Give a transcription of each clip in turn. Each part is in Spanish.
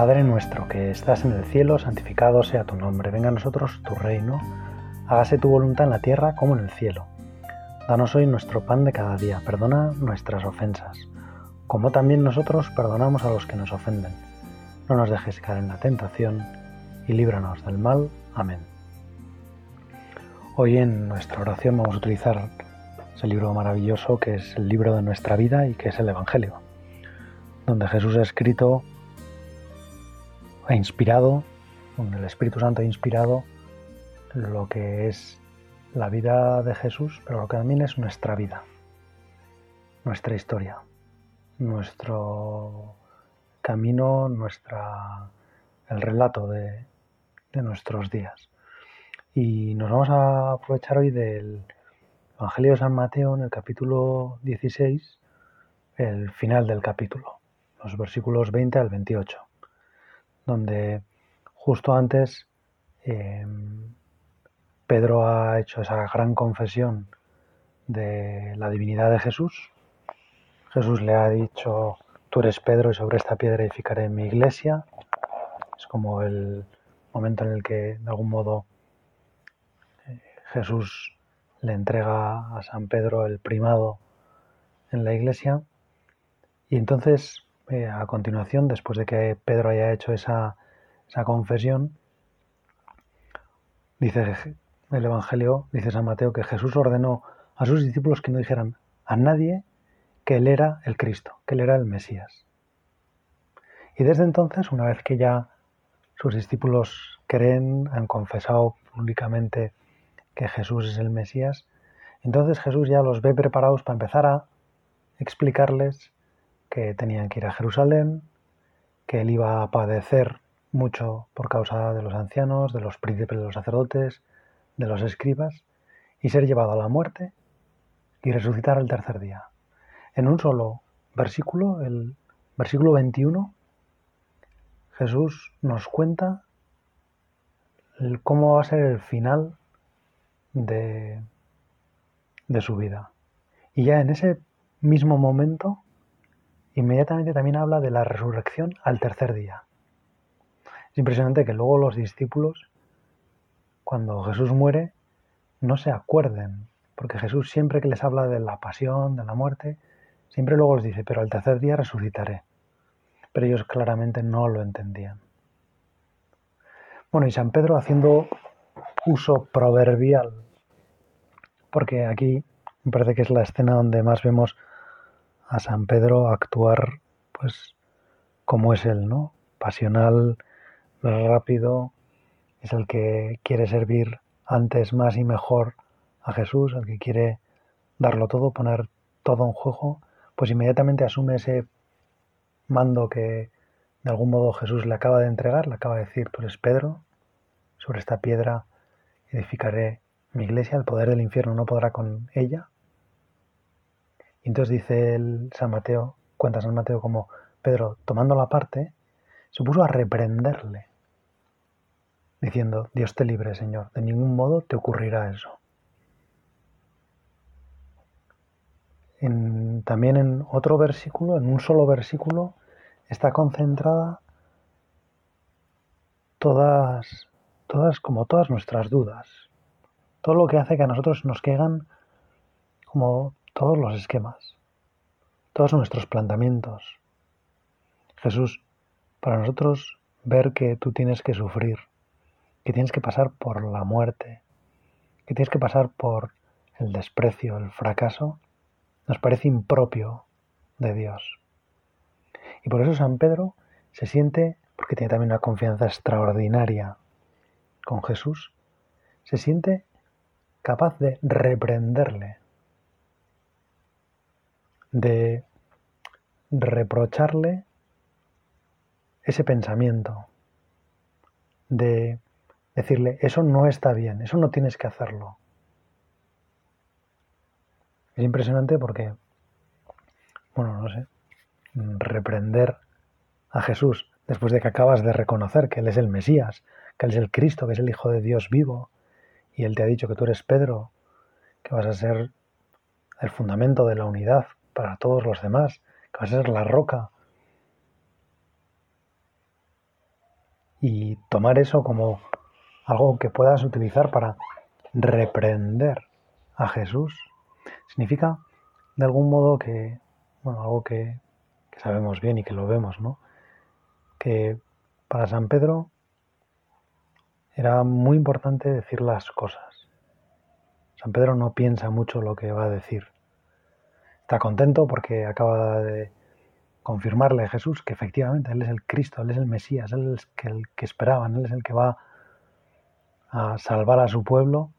Padre nuestro que estás en el cielo, santificado sea tu nombre, venga a nosotros tu reino, hágase tu voluntad en la tierra como en el cielo. Danos hoy nuestro pan de cada día, perdona nuestras ofensas, como también nosotros perdonamos a los que nos ofenden. No nos dejes caer en la tentación y líbranos del mal. Amén. Hoy en nuestra oración vamos a utilizar ese libro maravilloso que es el libro de nuestra vida y que es el Evangelio, donde Jesús ha escrito ha inspirado, el Espíritu Santo ha inspirado lo que es la vida de Jesús, pero lo que también es nuestra vida, nuestra historia, nuestro camino, nuestra, el relato de, de nuestros días. Y nos vamos a aprovechar hoy del Evangelio de San Mateo en el capítulo 16, el final del capítulo, los versículos 20 al 28 donde justo antes em, Pedro ha hecho esa gran confesión de la divinidad de Jesús. Jesús le ha dicho, tú eres Pedro y sobre esta piedra edificaré mi iglesia. Es como el momento en el que de algún modo eh, Jesús le entrega a San Pedro el primado en la iglesia. Y entonces eh, a continuación, después de que Pedro haya hecho esa, confesión, dice el Evangelio, dice San Mateo, que Jesús ordenó a sus discípulos que no dijeran a nadie que él era el Cristo, que él era el Mesías. Y desde entonces, una vez que ya sus discípulos creen, han confesado públicamente que Jesús es el Mesías, entonces Jesús ya los ve preparados para empezar a explicarles que tenían que ir a Jerusalén, que él iba a padecer mucho por causa de los ancianos, de los príncipes de los sacerdotes, de los escribas, y ser llevado a la muerte y resucitar el tercer día. En un solo versículo, el versículo 21, Jesús nos cuenta cómo va a ser el final de, de su vida. Y ya en ese mismo momento Inmediatamente también habla de la resurrección al tercer día. Es impresionante que luego los discípulos, cuando Jesús muere, no se acuerden, porque Jesús siempre que les habla de la pasión, de la muerte, siempre luego les dice, pero al tercer día resucitaré. Pero ellos claramente no lo entendían. Bueno, y San Pedro haciendo uso proverbial, porque aquí me parece que es la escena donde más vemos a San Pedro actuar pues como es él, ¿no? Pasional, rápido, es el que quiere servir antes más y mejor a Jesús, el que quiere darlo todo, poner todo en juego, pues inmediatamente asume ese mando que de algún modo Jesús le acaba de entregar, le acaba de decir, tú eres Pedro, sobre esta piedra edificaré mi iglesia, el poder del infierno no podrá con ella, y entonces dice el San Mateo, cuenta San Mateo como Pedro, tomando la parte, se puso a reprenderle, diciendo, Dios te libre, Señor, de ningún modo te ocurrirá eso. también en otro versículo, en un solo versículo, está concentrada todas, todas, como todas nuestras dudas, todo lo que hace que a nosotros nos caigan como todos los esquemas, todos nuestros planteamientos. Jesús, para nosotros ver que tú tienes que sufrir, que tienes que pasar por la muerte, que tienes que pasar por el desprecio, el fracaso, nos parece impropio de Dios. Y por eso San Pedro se siente, porque tiene también una confianza extraordinaria con Jesús, se siente capaz de reprenderle, de reprocharle ese pensamiento, de decirle, eso no está bien, eso no tienes que hacerlo. Es impresionante porque, bueno, no sé, reprender a Jesús después de que acabas de reconocer que Él es el Mesías, que Él es el Cristo, que es el Hijo de Dios vivo, y Él te ha dicho que tú eres Pedro, que vas a ser el fundamento de la unidad para todos los demás, que va a ser la roca. y tomar eso como algo que puedas utilizar para reprender a Jesús, significa de algún modo que, bueno, algo que, que sabemos bien y que lo vemos, ¿no? Que para San Pedro era muy importante decir las cosas. San Pedro no piensa mucho lo que va a decir. Está contento porque acaba de confirmarle Jesús que efectivamente Él es el Cristo, Él es el Mesías, Él es el que, esperaban, Él es el que va a salvar a su pueblo,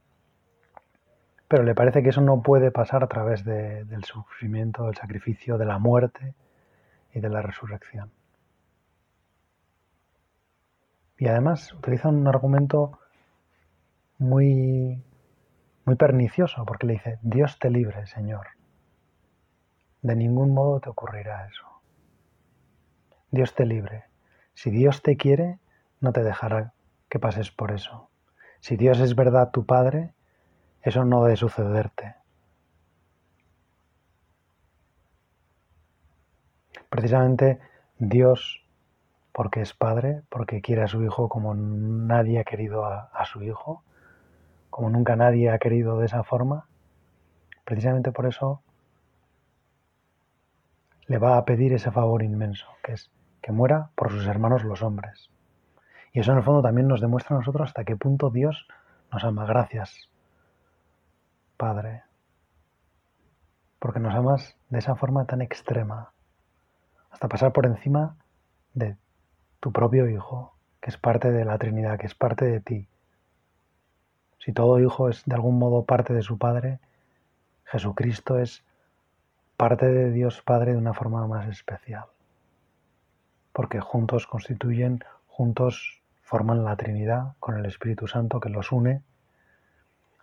pero le parece que eso no puede pasar a través del sufrimiento, del sacrificio, de la muerte y de la resurrección. Y además utiliza un argumento muy, muy pernicioso, porque le dice, Dios te libre, Señor. De ningún modo te ocurrirá eso. Dios te libre. Si Dios te quiere, no te dejará que pases por eso. Si Dios es verdad tu Padre, eso no debe sucederte. Precisamente Dios, porque es Padre, porque quiere a su Hijo como nadie ha querido a, a su Hijo, como nunca nadie ha querido de esa forma, precisamente por eso le va a pedir ese favor inmenso, que es que muera por sus hermanos los hombres. Y eso en el fondo también nos demuestra a nosotros hasta qué punto Dios nos ama. Gracias, Padre, porque nos amas de esa forma tan extrema, hasta pasar por encima de tu propio Hijo, que es parte de la Trinidad, que es parte de ti. Si todo hijo es de algún modo parte de su Padre, Jesucristo es parte de Dios Padre de una forma más especial porque juntos constituyen, juntos forman la Trinidad con el Espíritu Santo que los une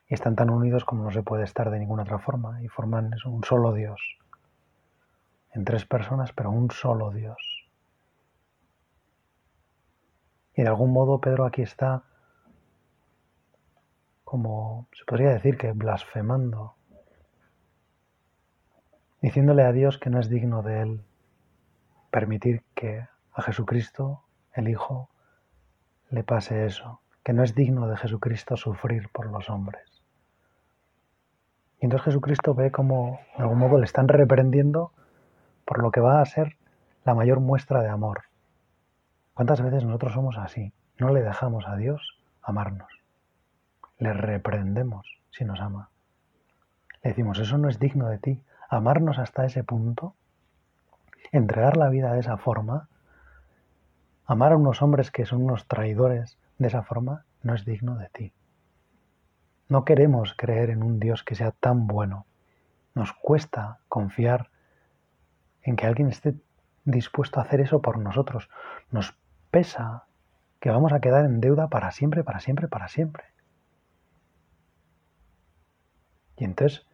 y están tan unidos como no se puede estar de ninguna otra forma y forman un solo Dios. En tres personas, pero un solo Dios. Y de algún modo Pedro aquí está como se podría decir que blasfemando, diciéndole a Dios que no es digno de él permitir que a Jesucristo, el Hijo, le pase eso, que no es digno de Jesucristo sufrir por los hombres. Y entonces Jesucristo ve como de algún modo le están reprendiendo por lo que va a ser la mayor muestra de amor. ¿Cuántas veces nosotros somos así? No le dejamos a Dios amarnos. Le reprendemos si nos ama. Le decimos, eso no es digno de ti. Amarnos hasta ese punto, entregar la vida de esa forma, Amar a unos hombres que son unos traidores de esa forma no es digno de ti. No queremos creer en un Dios que sea tan bueno. Nos cuesta confiar en que alguien esté dispuesto a hacer eso por nosotros. Nos pesa que vamos a quedar en deuda para siempre, para siempre, para siempre. Y entonces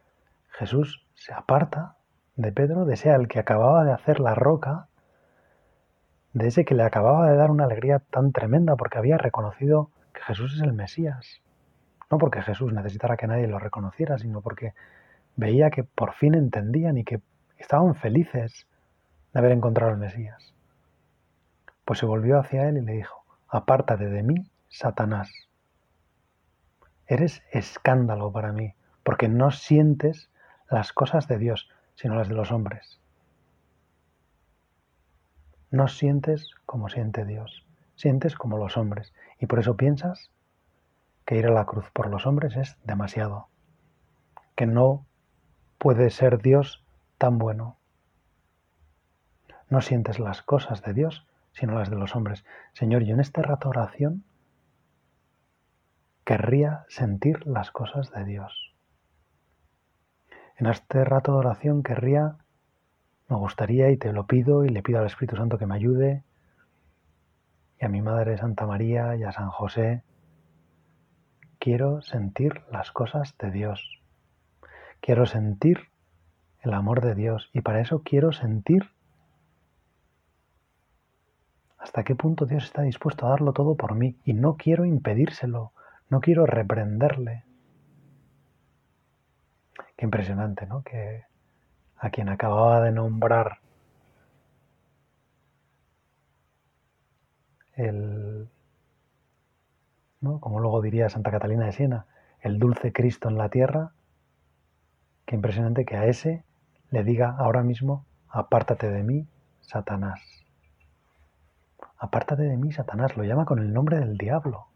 Jesús se aparta de Pedro, desea el que acababa de hacer la roca, de ese que le acababa de dar una alegría tan tremenda porque había reconocido que Jesús es el Mesías. No porque Jesús necesitara que nadie lo reconociera, sino porque veía que por fin entendían y que estaban felices de haber encontrado al Mesías. Pues se volvió hacia él y le dijo, apártate de mí, Satanás. Eres escándalo para mí, porque no sientes las cosas de Dios, sino las de los hombres. No sientes como siente Dios, sientes como los hombres y por eso piensas que ir a la cruz por los hombres es demasiado, que no puede ser Dios tan bueno. No sientes las cosas de Dios, sino las de los hombres. Señor, yo en este rato oración querría sentir las cosas de Dios. En este rato de oración querría me gustaría y te lo pido y le pido al Espíritu Santo que me ayude y a mi Madre Santa María y a San José. Quiero sentir las cosas de Dios. Quiero sentir el amor de Dios y para eso quiero sentir hasta qué punto Dios está dispuesto a darlo todo por mí y no quiero impedírselo, no quiero reprenderle. Qué impresionante, ¿no? Que a quien acababa de nombrar el ¿no? como luego diría Santa Catalina de Siena, el dulce Cristo en la tierra, qué impresionante que a ese le diga ahora mismo, apártate de mí, Satanás. Apártate de mí, Satanás, lo llama con el nombre del diablo.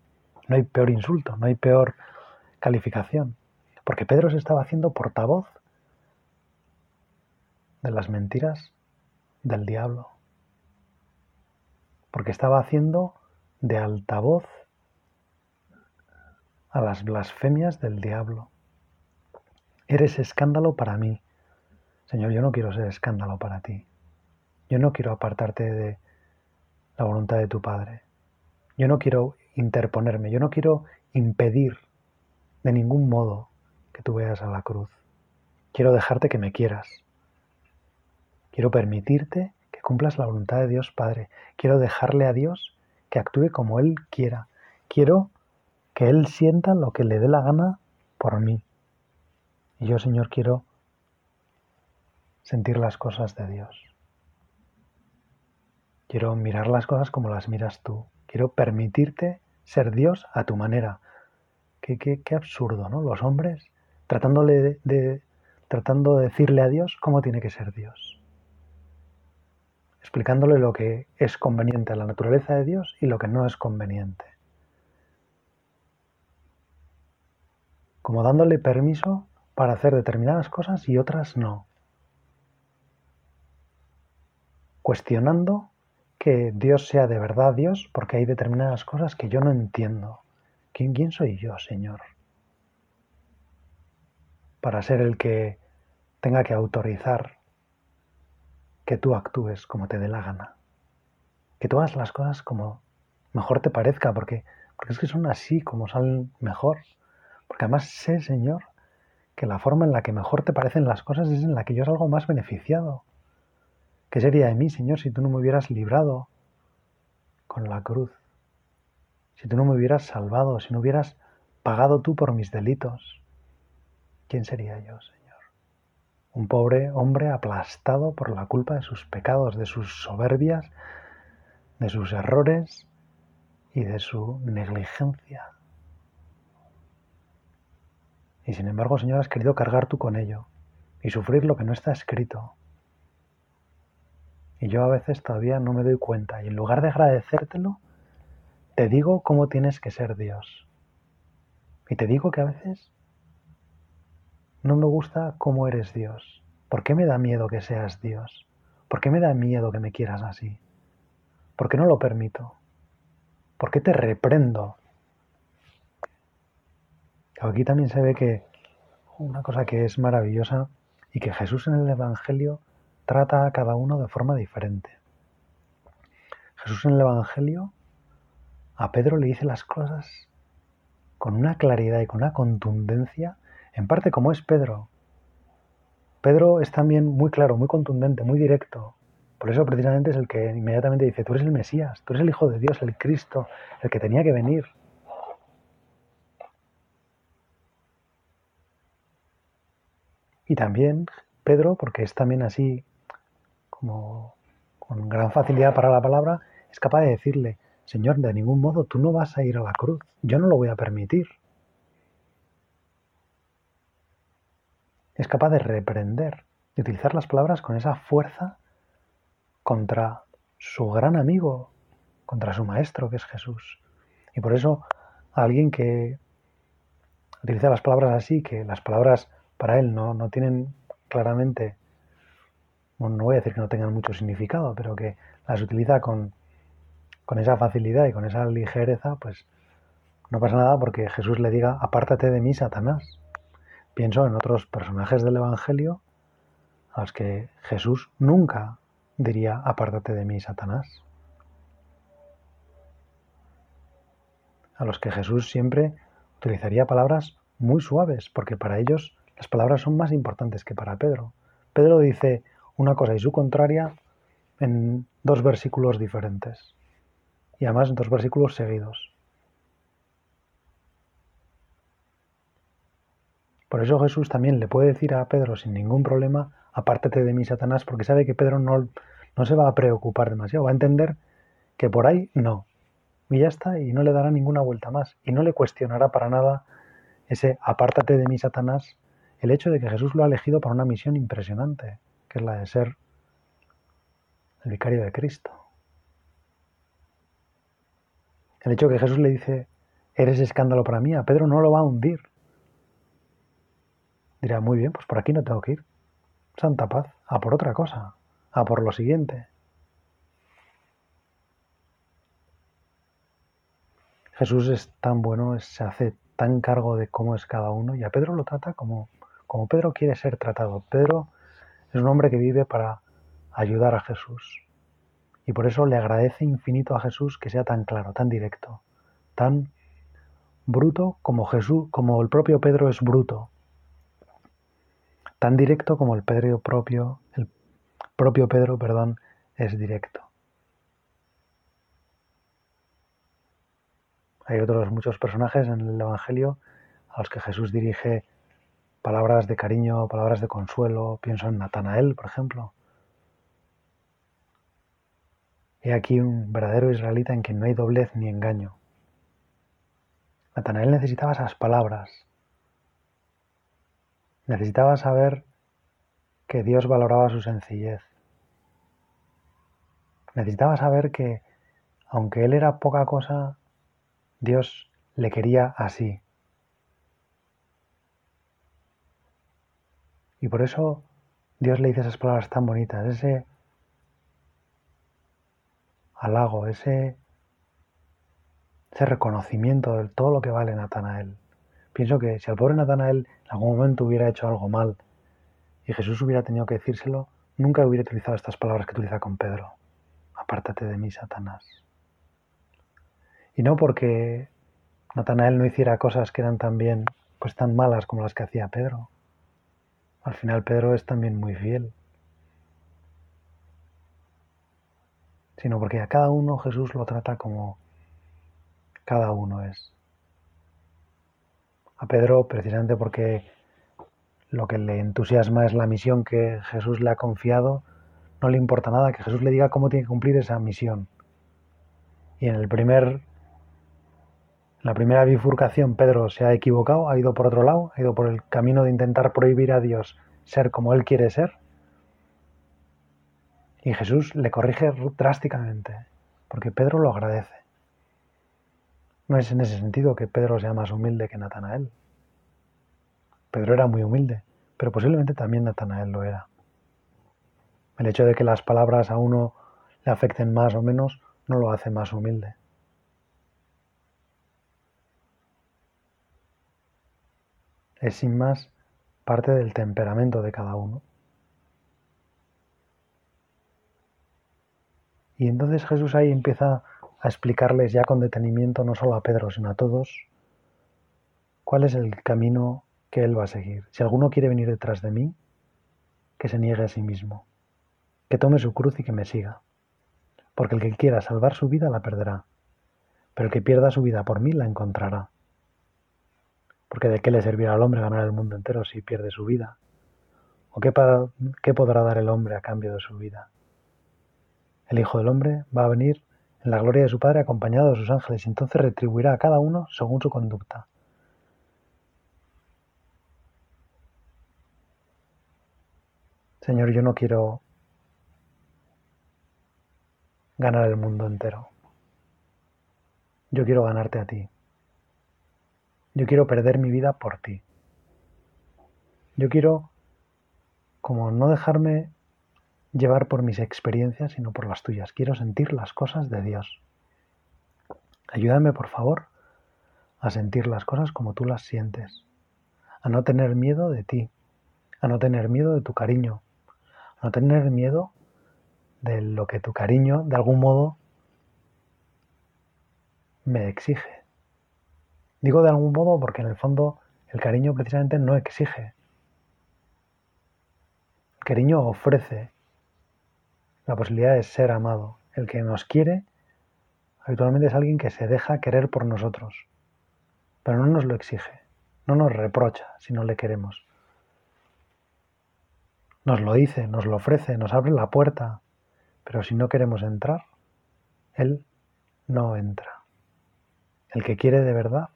No hay peor insulto, no hay peor calificación, porque Pedro se estaba haciendo portavoz de las mentiras del diablo, porque estaba haciendo de altavoz a las blasfemias del diablo. Eres escándalo para mí. Señor, yo no quiero ser escándalo para ti. Yo no quiero apartarte de la voluntad de tu Padre. Yo no quiero interponerme, yo no quiero impedir de ningún modo que tú veas a la cruz. Quiero dejarte que me quieras. Quiero permitirte que cumplas la voluntad de Dios Padre. Quiero dejarle a Dios que actúe como Él quiera. Quiero que Él sienta lo que le dé la gana por mí. Y yo, Señor, quiero sentir las cosas de Dios. Quiero mirar las cosas como las miras tú. Quiero permitirte ser Dios a tu manera. Qué, qué, qué absurdo, ¿no? Los hombres tratándole de, tratando de decirle a Dios cómo tiene que ser Dios. Explicándole lo que es conveniente a la naturaleza de Dios y lo que no es conveniente. Como dándole permiso para hacer determinadas cosas y otras no. Cuestionando que Dios sea de verdad Dios porque hay determinadas cosas que yo no entiendo. ¿Quién, quién soy yo, Señor? Para ser el que tenga que autorizar que tú actúes como te dé la gana. Que tú hagas las cosas como mejor te parezca, porque, porque es que son así como salen mejor. Porque además sé, Señor, que la forma en la que mejor te parecen las cosas es en la que yo salgo más beneficiado. ¿Qué sería de mí, Señor, si tú no me hubieras librado con la cruz? Si tú no me hubieras salvado, si no hubieras pagado tú por mis delitos, ¿quién sería yo, Señor? Un pobre hombre aplastado por la culpa de sus pecados, de sus soberbias, de sus errores y de su negligencia. Y sin embargo, Señor, has querido cargar tú con ello y sufrir lo que no está escrito y yo a veces todavía no me doy cuenta. Y en lugar de agradecértelo, te digo cómo tienes que ser Dios. Y te digo que a veces no me gusta cómo eres Dios. ¿Por qué me da miedo que seas Dios? ¿Por qué me da miedo que me quieras así? ¿Por qué no lo permito? ¿Por qué te reprendo? Aquí también se ve que una cosa que es maravillosa y que Jesús en el Evangelio trata a cada uno de forma diferente. Jesús en el Evangelio a Pedro le dice las cosas con una claridad y con una contundencia, en parte como es Pedro. Pedro es también muy claro, muy contundente, muy directo. Por eso precisamente es el que inmediatamente dice, tú eres el Mesías, tú eres el Hijo de Dios, el Cristo, el que tenía que venir. Y también Pedro, porque es también así como con gran facilidad para la palabra, es capaz de decirle, Señor, de ningún modo tú no vas a ir a la cruz, yo no lo voy a permitir. Es capaz de reprender, de utilizar las palabras con esa fuerza contra su gran amigo, contra su maestro que es Jesús. Y por eso alguien que utiliza las palabras así, que las palabras para él no, no tienen claramente no voy a decir que no tengan mucho significado, pero que las utiliza con, con esa facilidad y con esa ligereza, pues no pasa nada porque Jesús le diga, apártate de mí, Satanás. Pienso en otros personajes del Evangelio a los que Jesús nunca diría, apártate de mí, Satanás. A los que Jesús siempre utilizaría palabras muy suaves, porque para ellos las palabras son más importantes que para Pedro. Pedro dice, una cosa y su contraria en dos versículos diferentes. Y además en dos versículos seguidos. Por eso Jesús también le puede decir a Pedro sin ningún problema, apártate de mí, Satanás, porque sabe que Pedro no, no se va a preocupar demasiado, va a entender que por ahí no. y ya está, y no le dará ninguna vuelta más, y no le cuestionará para nada ese apártate de mí, Satanás, el hecho de que Jesús lo ha elegido para una misión impresionante, que es la de ser el vicario de Cristo. El hecho de que Jesús le dice, eres escándalo para mí, a Pedro no lo va a hundir. Dirá, muy bien, pues por aquí no tengo que ir. Santa paz, a por otra cosa, a por lo siguiente. Jesús es tan bueno, se hace tan cargo de cómo es cada uno y a Pedro lo trata como, como Pedro quiere ser tratado. Pedro es un hombre que vive para ayudar a Jesús. Y por eso le agradece infinito a Jesús que sea tan claro, tan directo, tan bruto como Jesús, como el propio Pedro es bruto. Tan directo como el Pedro propio, el propio Pedro, perdón, es directo. Hay otros muchos personajes en el Evangelio a los que Jesús dirige palabras de cariño, palabras de consuelo. Pienso en Natanael, por ejemplo. He aquí un verdadero israelita en quien no hay doblez ni engaño. Natanael necesitaba esas palabras. Necesitaba saber que Dios valoraba su sencillez. Necesitaba saber que, aunque él era poca cosa, Dios le quería así. Y por eso Dios le dice esas palabras tan bonitas, ese halago, ese, ese reconocimiento de todo lo que vale Natanael. Pienso que si al pobre Natanael en algún momento hubiera hecho algo mal y Jesús hubiera tenido que decírselo, nunca hubiera utilizado estas palabras que utiliza con Pedro. Apártate de mí, Satanás. Y no porque Natanael no hiciera cosas que eran también pues tan malas como las que hacía Pedro. Al final Pedro es también muy fiel. Sino porque a cada uno Jesús lo trata como cada uno es. A Pedro precisamente porque lo que le entusiasma es la misión que Jesús le ha confiado, no le importa nada que Jesús le diga cómo tiene que cumplir esa misión. Y en el primer la primera bifurcación Pedro se ha equivocado, ha ido por otro lado, ha ido por el camino de intentar prohibir a Dios ser como Él quiere ser. Y Jesús le corrige drásticamente, porque Pedro lo agradece. No es en ese sentido que Pedro sea más humilde que Natanael. Pedro era muy humilde, pero posiblemente también Natanael lo era. El hecho de que las palabras a uno le afecten más o menos no lo hace más humilde. es sin más parte del temperamento de cada uno. Y entonces Jesús ahí empieza a explicarles ya con detenimiento, no solo a Pedro, sino a todos, cuál es el camino que Él va a seguir. Si alguno quiere venir detrás de mí, que se niegue a sí mismo, que tome su cruz y que me siga. Porque el que quiera salvar su vida la perderá, pero el que pierda su vida por mí la encontrará. Porque de qué le servirá al hombre ganar el mundo entero si pierde su vida? ¿O qué, qué podrá dar el hombre a cambio de su vida? El Hijo del Hombre va a venir en la gloria de su Padre acompañado de sus ángeles y entonces retribuirá a cada uno según su conducta. Señor, yo no quiero ganar el mundo entero. Yo quiero ganarte a ti. Yo quiero perder mi vida por ti. Yo quiero como no dejarme llevar por mis experiencias, sino por las tuyas. Quiero sentir las cosas de Dios. Ayúdame, por favor, a sentir las cosas como tú las sientes, a no tener miedo de ti, a no tener miedo de tu cariño, a no tener miedo de lo que tu cariño, de algún modo, me exige. Digo de algún modo porque en el fondo el cariño precisamente no exige. El cariño ofrece la posibilidad de ser amado. El que nos quiere habitualmente es alguien que se deja querer por nosotros, pero no nos lo exige, no nos reprocha si no le queremos. Nos lo dice, nos lo ofrece, nos abre la puerta, pero si no queremos entrar, Él no entra. El que quiere de verdad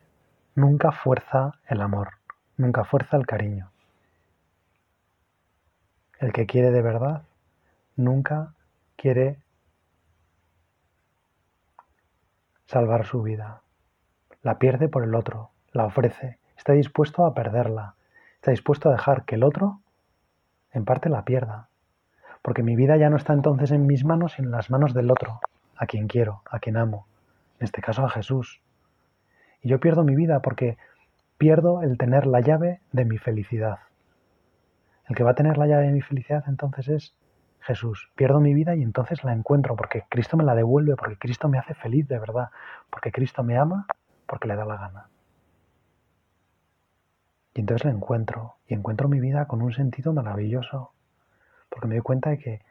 nunca fuerza el amor, nunca fuerza el cariño. El que quiere de verdad nunca quiere salvar su vida. La pierde por el otro, la ofrece, está dispuesto a perderla, está dispuesto a dejar que el otro en parte la pierda. Porque mi vida ya no está entonces en mis manos, sino en las manos del otro, a quien quiero, a quien amo, en este caso a Jesús. Y yo pierdo mi vida porque pierdo el tener la llave de mi felicidad. El que va a tener la llave de mi felicidad entonces es Jesús. Pierdo mi vida y entonces la encuentro porque Cristo me la devuelve, porque Cristo me hace feliz de verdad, porque Cristo me ama, porque le da la gana. Y entonces la encuentro y encuentro mi vida con un sentido maravilloso, porque me doy cuenta de que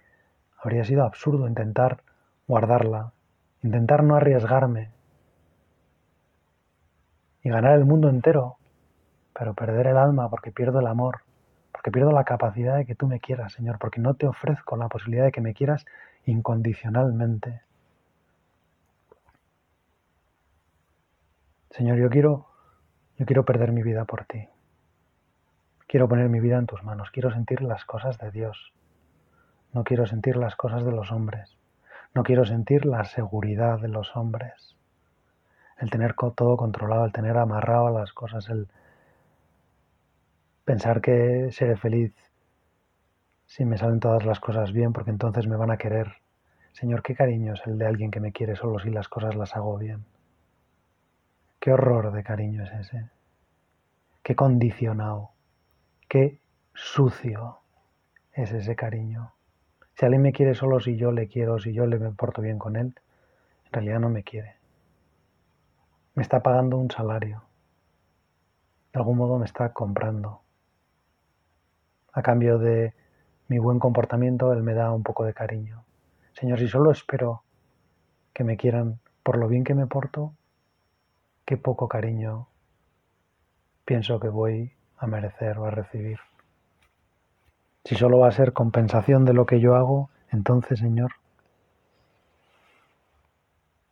habría sido absurdo intentar guardarla, intentar no arriesgarme y ganar el mundo entero, pero perder el alma porque pierdo el amor, porque pierdo la capacidad de que tú me quieras, Señor, porque no te ofrezco la posibilidad de que me quieras incondicionalmente. Señor, yo quiero yo quiero perder mi vida por ti. Quiero poner mi vida en tus manos, quiero sentir las cosas de Dios. No quiero sentir las cosas de los hombres. No quiero sentir la seguridad de los hombres. El tener todo controlado, el tener amarrado las cosas, el pensar que seré feliz si me salen todas las cosas bien, porque entonces me van a querer. Señor, qué cariño es el de alguien que me quiere solo si las cosas las hago bien. Qué horror de cariño es ese. Qué condicionado. Qué sucio es ese cariño. Si alguien me quiere solo si yo le quiero, si yo le me porto bien con él, en realidad no me quiere. Me está pagando un salario. De algún modo me está comprando. A cambio de mi buen comportamiento, él me da un poco de cariño. Señor, si solo espero que me quieran por lo bien que me porto, qué poco cariño pienso que voy a merecer o a recibir. Si solo va a ser compensación de lo que yo hago, entonces, Señor,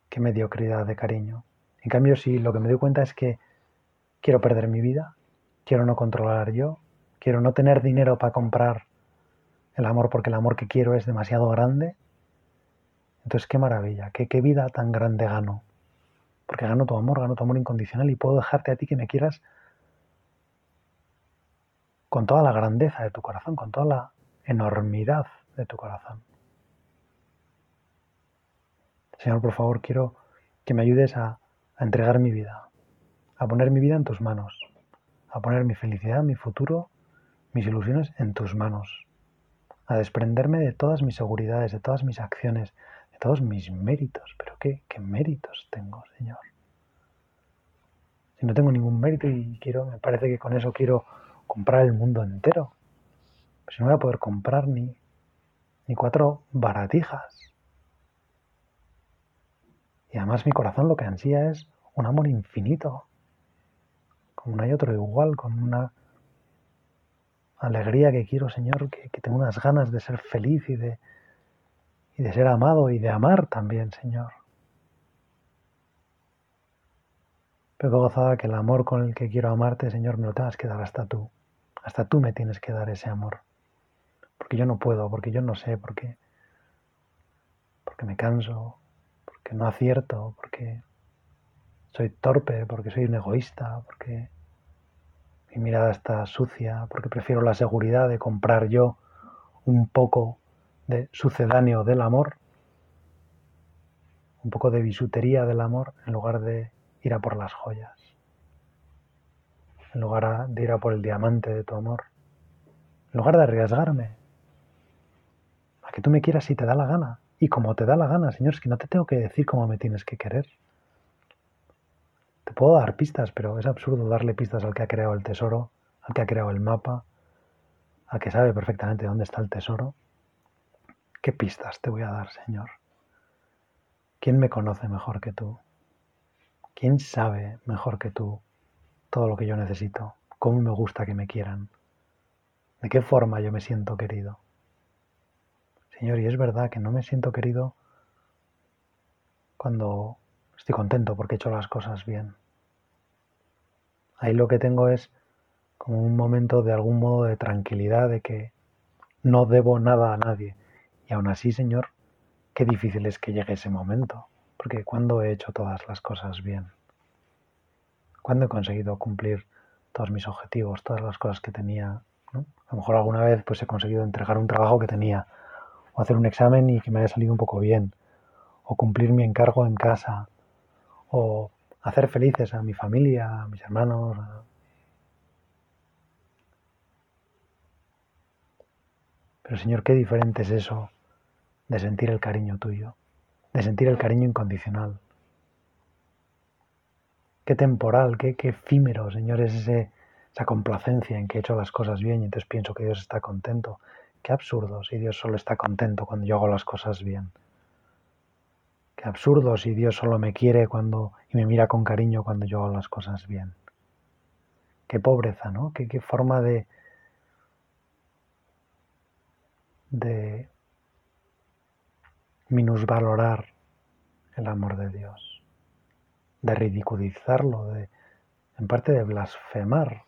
qué mediocridad de cariño. En cambio, si lo que me doy cuenta es que quiero perder mi vida, quiero no controlar yo, quiero no tener dinero para comprar el amor porque el amor que quiero es demasiado grande, entonces qué maravilla, qué, vida tan grande gano. Porque gano tu amor, gano tu amor incondicional y puedo dejarte a ti que me quieras con toda la grandeza de tu corazón, con toda la enormidad de tu corazón. Señor, por favor, quiero que me ayudes a, a entregar mi vida, a poner mi vida en tus manos, a poner mi felicidad, mi futuro, mis ilusiones en tus manos, a desprenderme de todas mis seguridades, de todas mis acciones, de todos mis méritos. Pero qué, qué méritos tengo, Señor. Si no tengo ningún mérito y quiero, me parece que con eso quiero comprar el mundo entero. Pues no voy a poder comprar ni, ni cuatro baratijas. Y además mi corazón lo que ansía es un amor infinito. Como no hay otro igual, con una alegría que quiero, Señor, que, tengo unas ganas de ser feliz y de, y de ser amado y de amar también, Señor. Pero gozada que el amor con el que quiero amarte, Señor, me lo tengas que dar hasta tú. Hasta tú me tienes que dar ese amor. Porque yo no puedo, porque yo no sé, porque, porque me canso, porque no acierto, porque soy torpe, porque soy un egoísta, porque mi mirada está sucia, porque prefiero la seguridad de comprar yo un poco de sucedáneo del amor, un poco de bisutería del amor, en lugar de ir a por las joyas en lugar de ir a por el diamante de tu amor, en lugar de arriesgarme a que tú me quieras si te da la gana, y como te da la gana, Señor, es que no te tengo que decir cómo me tienes que querer. Puedo dar pistas, pero es absurdo darle pistas al que ha creado el tesoro, al que ha creado el mapa, al que sabe perfectamente dónde está el tesoro. ¿Qué pistas te voy a dar, Señor? ¿Quién me conoce mejor que tú? ¿Quién sabe mejor que tú todo lo que yo necesito, cómo me gusta que me quieran, de qué forma yo me siento querido. Señor, y es verdad que no me siento querido cuando estoy contento porque he hecho las cosas bien. Ahí lo que tengo es como un momento de algún modo de tranquilidad, de que no debo nada a nadie. Y aún así, Señor, qué difícil es que llegue ese momento, porque cuando he hecho todas las cosas bien, cuando he conseguido cumplir todos mis objetivos, todas las cosas que tenía, a lo mejor alguna vez pues he conseguido entregar un trabajo que tenía, o hacer un examen y que me haya salido un poco bien, o cumplir mi encargo en casa, o hacer felices a mi familia, a mis hermanos. Pero Señor, qué diferente es eso de sentir el cariño tuyo, de sentir el cariño incondicional. Qué temporal, qué, efímero, Señor, es ese, esa complacencia en que he hecho las cosas bien y entonces pienso que Dios está contento. Qué absurdo si Dios solo está contento cuando yo hago las cosas bien. Qué absurdo si Dios solo me quiere cuando y me mira con cariño cuando yo hago las cosas bien. Qué pobreza, ¿no? Qué, qué forma de, de minusvalorar el amor de Dios, de ridiculizarlo, de, en parte de blasfemar,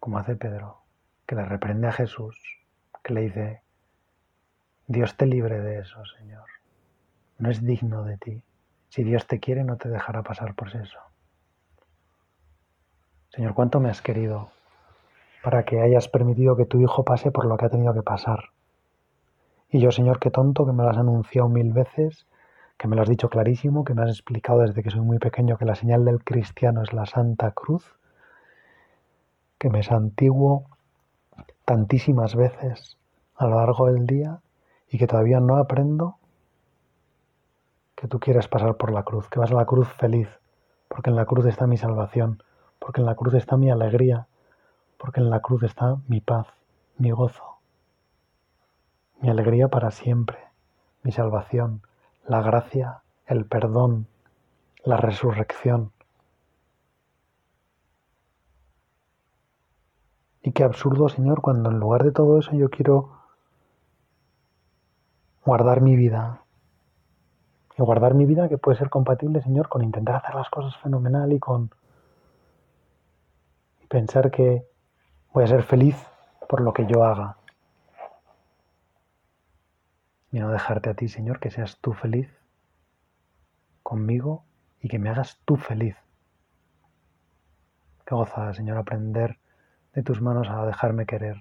como hace Pedro, que le reprende a Jesús, que le dice, Dios te libre de eso, Señor. No es digno de ti. Si Dios te quiere, no te dejará pasar por eso. Señor, ¿cuánto me has querido para que hayas permitido que tu hijo pase por lo que ha tenido que pasar? Y yo, Señor, qué tonto que me lo has anunciado mil veces, que me lo has dicho clarísimo, que me has explicado desde que soy muy pequeño que la señal del cristiano es la Santa Cruz, que me santiguo tantísimas veces a lo largo del día y que todavía no aprendo que tú quieres pasar por la cruz, que vas a la cruz feliz, porque en la cruz está mi salvación, porque en la cruz está mi alegría, porque en la cruz está mi paz, mi gozo mi alegría para siempre, mi salvación, la gracia, el perdón, la resurrección. Y qué absurdo, Señor, cuando en lugar de todo eso yo quiero guardar mi vida. Y guardar mi vida que puede ser compatible, Señor, con intentar hacer las cosas fenomenal y con pensar que voy a ser feliz por lo que yo haga y no dejarte a ti, Señor, que seas tú feliz conmigo y que me hagas tú feliz. Qué gozada, Señor, aprender de tus manos a dejarme querer.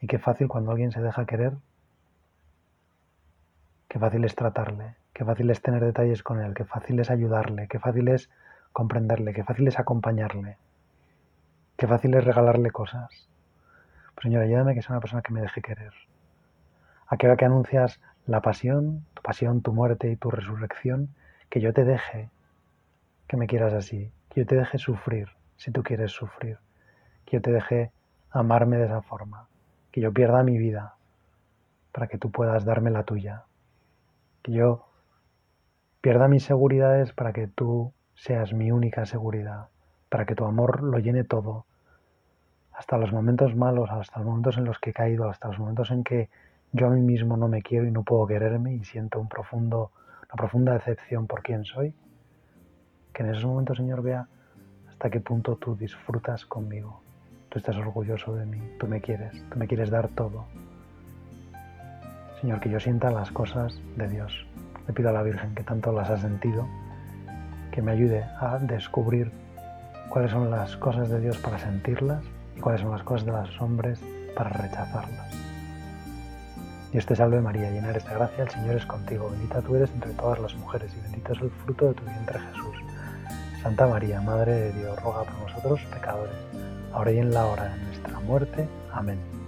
Y qué fácil cuando alguien se deja querer, qué fácil es tratarle, qué fácil es tener detalles con él, qué fácil es ayudarle, qué fácil es comprenderle, qué fácil es acompañarle, qué fácil es regalarle cosas. Pues Señor, ayúdame que sea una persona que me deje querer. A que hora que anuncias la pasión, tu pasión, tu muerte y tu resurrección, que yo te deje que me quieras así, que yo te deje sufrir si tú quieres sufrir, que yo te deje amarme de esa forma, que yo pierda mi vida para que tú puedas darme la tuya, que yo pierda mis seguridades para que tú seas mi única seguridad, para que tu amor lo llene todo, hasta los momentos malos, hasta los momentos en los que he caído, hasta los momentos en que yo a mí mismo no me quiero y no puedo quererme y siento una profunda decepción por quién soy, que en esos momentos, Señor, vea hasta qué punto tú disfrutas conmigo. Tú estás orgulloso de mí, tú me quieres, tú me quieres dar todo. Señor, que yo sienta las cosas de Dios. Le pido a la Virgen que tanto las ha sentido, que me ayude a descubrir cuáles son las cosas de Dios para sentirlas y cuáles son las cosas de los hombres para rechazarlas. Dios te salve María, llena eres de gracia, el Señor es contigo, bendita tú eres entre todas las mujeres y bendito es el fruto de tu vientre Jesús. Santa María, Madre de Dios, roga por nosotros pecadores, ahora y en la hora de nuestra muerte. Amén.